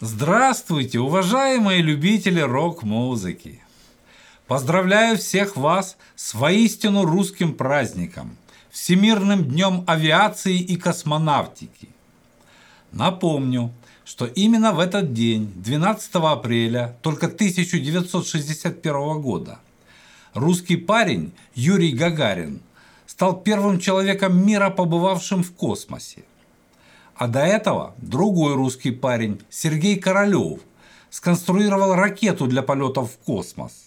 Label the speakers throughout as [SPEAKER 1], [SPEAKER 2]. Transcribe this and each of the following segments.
[SPEAKER 1] Здравствуйте, уважаемые любители рок-музыки! Поздравляю всех вас с воистину русским праздником, Всемирным днем авиации и космонавтики. Напомню, что именно в этот день, 12 апреля только 1961 года, русский парень Юрий Гагарин стал первым человеком мира, побывавшим в космосе. А до этого другой русский парень Сергей Королёв сконструировал ракету для полетов в космос.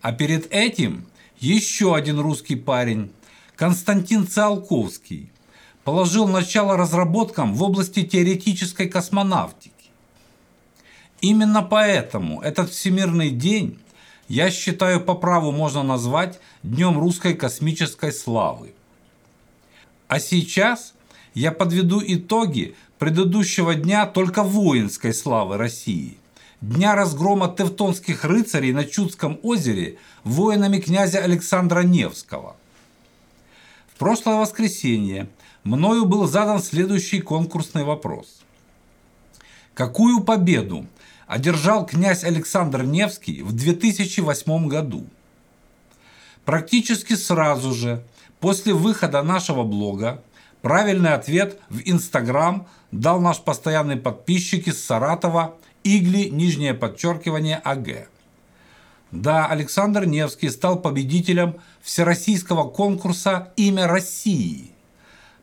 [SPEAKER 1] А перед этим еще один русский парень Константин Циолковский положил начало разработкам в области теоретической космонавтики. Именно поэтому этот Всемирный день я считаю по праву можно назвать Днем русской космической славы. А сейчас я подведу итоги предыдущего дня только воинской славы России. Дня разгрома тевтонских рыцарей на Чудском озере воинами князя Александра Невского. В прошлое воскресенье мною был задан следующий конкурсный вопрос. Какую победу одержал князь Александр Невский в 2008 году? Практически сразу же после выхода нашего блога правильный ответ в Инстаграм дал наш постоянный подписчик из Саратова Игли, нижнее подчеркивание АГ. Да, Александр Невский стал победителем всероссийского конкурса «Имя России»,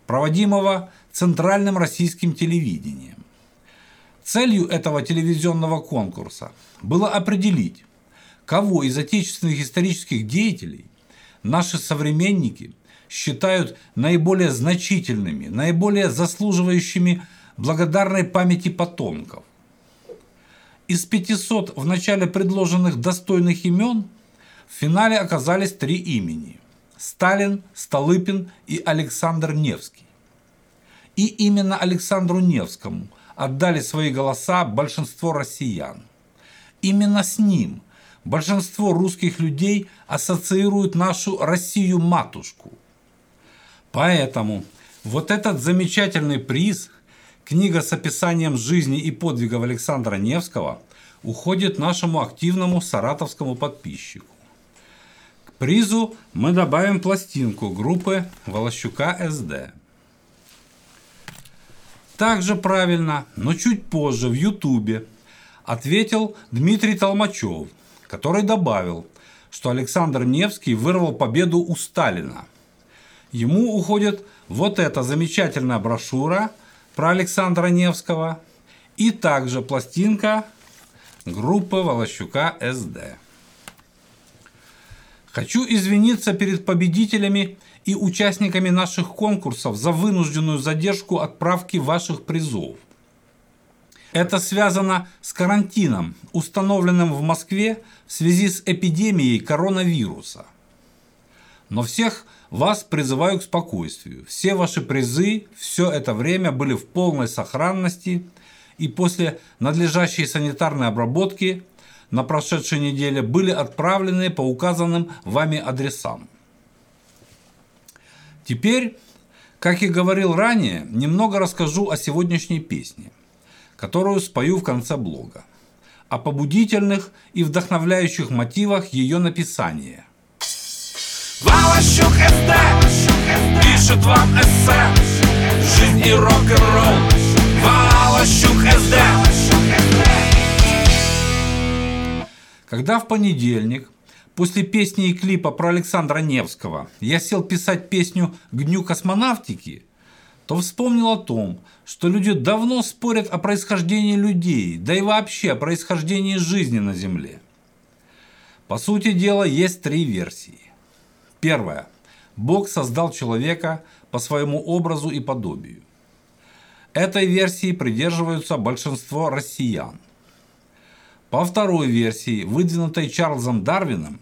[SPEAKER 1] проводимого Центральным российским телевидением. Целью этого телевизионного конкурса было определить, кого из отечественных исторических деятелей наши современники считают наиболее значительными, наиболее заслуживающими благодарной памяти потомков. Из 500 в начале предложенных достойных имен в финале оказались три имени – Сталин, Столыпин и Александр Невский. И именно Александру Невскому отдали свои голоса большинство россиян. Именно с ним большинство русских людей ассоциируют нашу Россию-матушку. Поэтому вот этот замечательный приз, книга с описанием жизни и подвигов Александра Невского, уходит нашему активному саратовскому подписчику призу мы добавим пластинку группы Волощука СД. Также правильно, но чуть позже в Ютубе ответил Дмитрий Толмачев, который добавил, что Александр Невский вырвал победу у Сталина. Ему уходит вот эта замечательная брошюра про Александра Невского и также пластинка группы Волощука СД. Хочу извиниться перед победителями и участниками наших конкурсов за вынужденную задержку отправки ваших призов. Это связано с карантином, установленным в Москве в связи с эпидемией коронавируса. Но всех вас призываю к спокойствию. Все ваши призы все это время были в полной сохранности и после надлежащей санитарной обработки на прошедшей неделе были отправлены по указанным вами адресам. Теперь, как и говорил ранее, немного расскажу о сегодняшней песне, которую спою в конце блога, о побудительных и вдохновляющих мотивах ее написания. Валащук СД пишет вам эссе Жизнь и рок-н-ролл Валащук СД когда в понедельник, после песни и клипа про Александра Невского, я сел писать песню «К дню космонавтики», то вспомнил о том, что люди давно спорят о происхождении людей, да и вообще о происхождении жизни на Земле. По сути дела, есть три версии. Первая. Бог создал человека по своему образу и подобию. Этой версии придерживаются большинство россиян – по второй версии, выдвинутой Чарльзом Дарвином,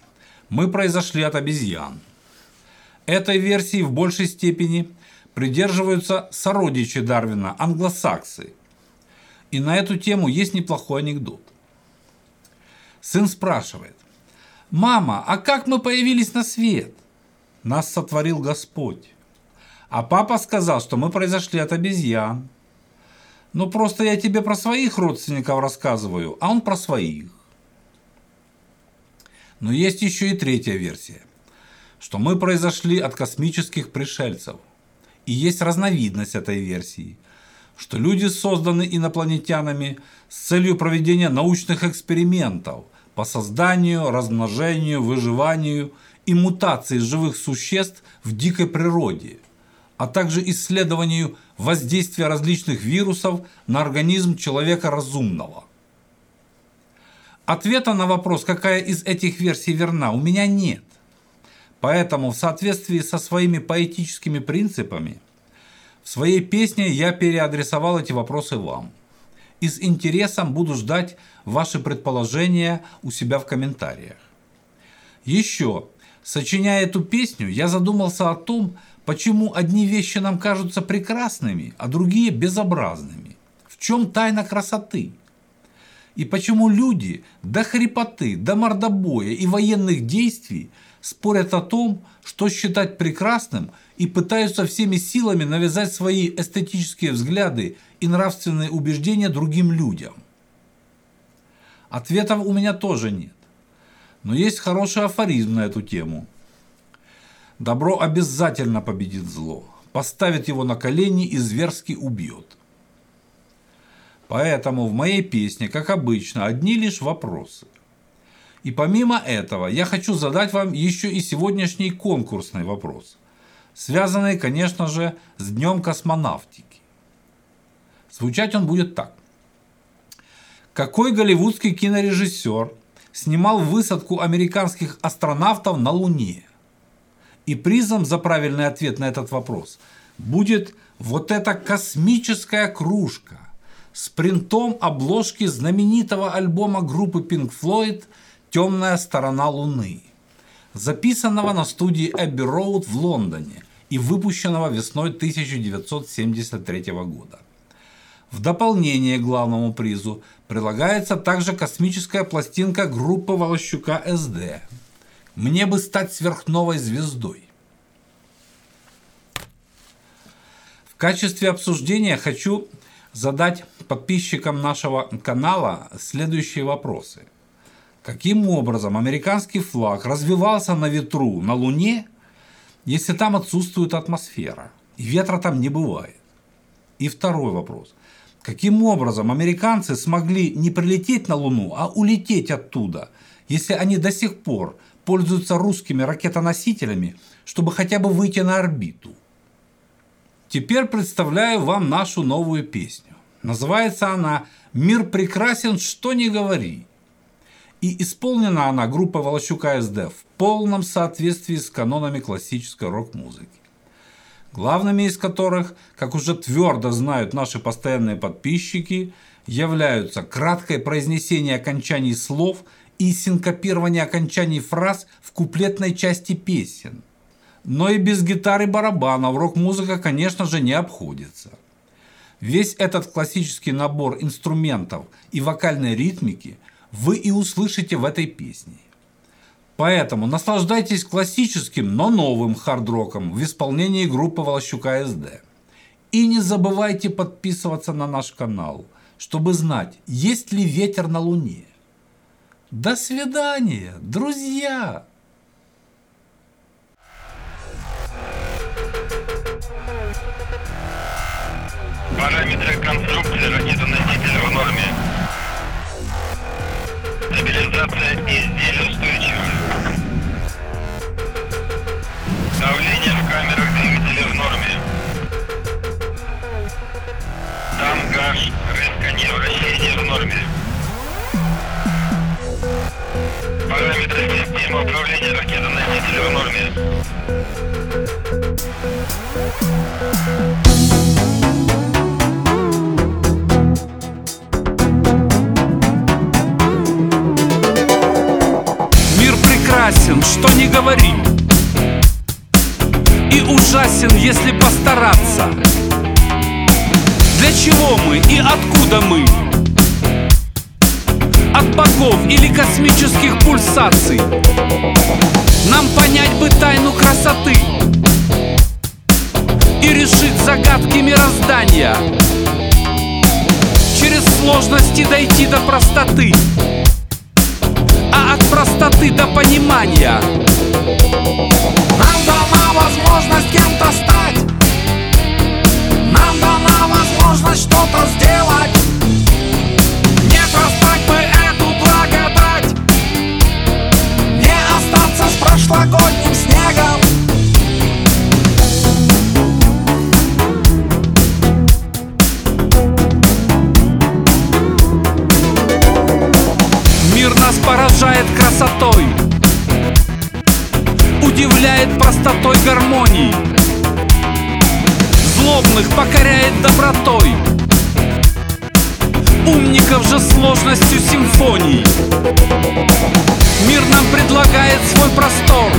[SPEAKER 1] мы произошли от обезьян. Этой версии в большей степени придерживаются сородичи Дарвина, англосаксы. И на эту тему есть неплохой анекдот. Сын спрашивает, «Мама, а как мы появились на свет?» Нас сотворил Господь. А папа сказал, что мы произошли от обезьян. Ну просто я тебе про своих родственников рассказываю, а он про своих. Но есть еще и третья версия, что мы произошли от космических пришельцев. И есть разновидность этой версии, что люди созданы инопланетянами с целью проведения научных экспериментов по созданию, размножению, выживанию и мутации живых существ в дикой природе, а также исследованию воздействия различных вирусов на организм человека разумного. Ответа на вопрос, какая из этих версий верна, у меня нет. Поэтому в соответствии со своими поэтическими принципами в своей песне я переадресовал эти вопросы вам. И с интересом буду ждать ваши предположения у себя в комментариях. Еще, сочиняя эту песню, я задумался о том, почему одни вещи нам кажутся прекрасными, а другие безобразными. В чем тайна красоты? И почему люди до хрипоты, до мордобоя и военных действий спорят о том, что считать прекрасным и пытаются всеми силами навязать свои эстетические взгляды и нравственные убеждения другим людям? Ответов у меня тоже нет. Но есть хороший афоризм на эту тему. Добро обязательно победит зло, поставит его на колени и зверски убьет. Поэтому в моей песне, как обычно, одни лишь вопросы. И помимо этого, я хочу задать вам еще и сегодняшний конкурсный вопрос, связанный, конечно же, с Днем космонавтики. Звучать он будет так. Какой голливудский кинорежиссер снимал высадку американских астронавтов на Луне? И призом за правильный ответ на этот вопрос будет вот эта космическая кружка – с принтом обложки знаменитого альбома группы Pink Floyd «Темная сторона Луны», записанного на студии Abbey Road в Лондоне и выпущенного весной 1973 года. В дополнение к главному призу прилагается также космическая пластинка группы Волощука СД «Мне бы стать сверхновой звездой». В качестве обсуждения хочу задать подписчикам нашего канала следующие вопросы. Каким образом американский флаг развивался на ветру на Луне, если там отсутствует атмосфера и ветра там не бывает? И второй вопрос. Каким образом американцы смогли не прилететь на Луну, а улететь оттуда, если они до сих пор пользуются русскими ракетоносителями, чтобы хотя бы выйти на орбиту? Теперь представляю вам нашу новую песню. Называется она «Мир прекрасен, что не говори». И исполнена она группой Волощука СД в полном соответствии с канонами классической рок-музыки. Главными из которых, как уже твердо знают наши постоянные подписчики, являются краткое произнесение окончаний слов и синкопирование окончаний фраз в куплетной части песен – но и без гитары барабанов рок-музыка, конечно же, не обходится. Весь этот классический набор инструментов и вокальной ритмики вы и услышите в этой песне. Поэтому наслаждайтесь классическим, но новым хард-роком в исполнении группы Волощука СД. И не забывайте подписываться на наш канал, чтобы знать, есть ли ветер на Луне. До свидания, друзья!
[SPEAKER 2] Параметры конструкции ракетоносителя в норме. Стабилизация изделия норме. Параметры системы управления ракетоносителя в норме.
[SPEAKER 1] прекрасен, что не говори И ужасен, если постараться Для чего мы и откуда мы? От богов или космических пульсаций. Нам понять бы тайну красоты И решить загадки мироздания. Сложности дойти до простоты А от простоты до понимания.
[SPEAKER 3] Нам дана возможность кем-то стать
[SPEAKER 1] красотой Удивляет простотой гармоний Злобных покоряет добротой Умников же сложностью симфоний Мир нам предлагает свой простор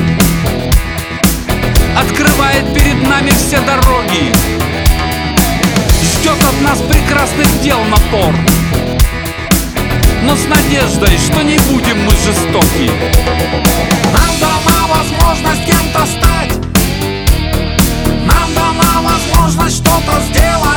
[SPEAKER 1] Открывает перед нами все дороги Ждет от нас прекрасных дел напор но с надеждой, что не будем мы жестоки.
[SPEAKER 3] Нам дана возможность кем-то стать. Нам дана возможность что-то сделать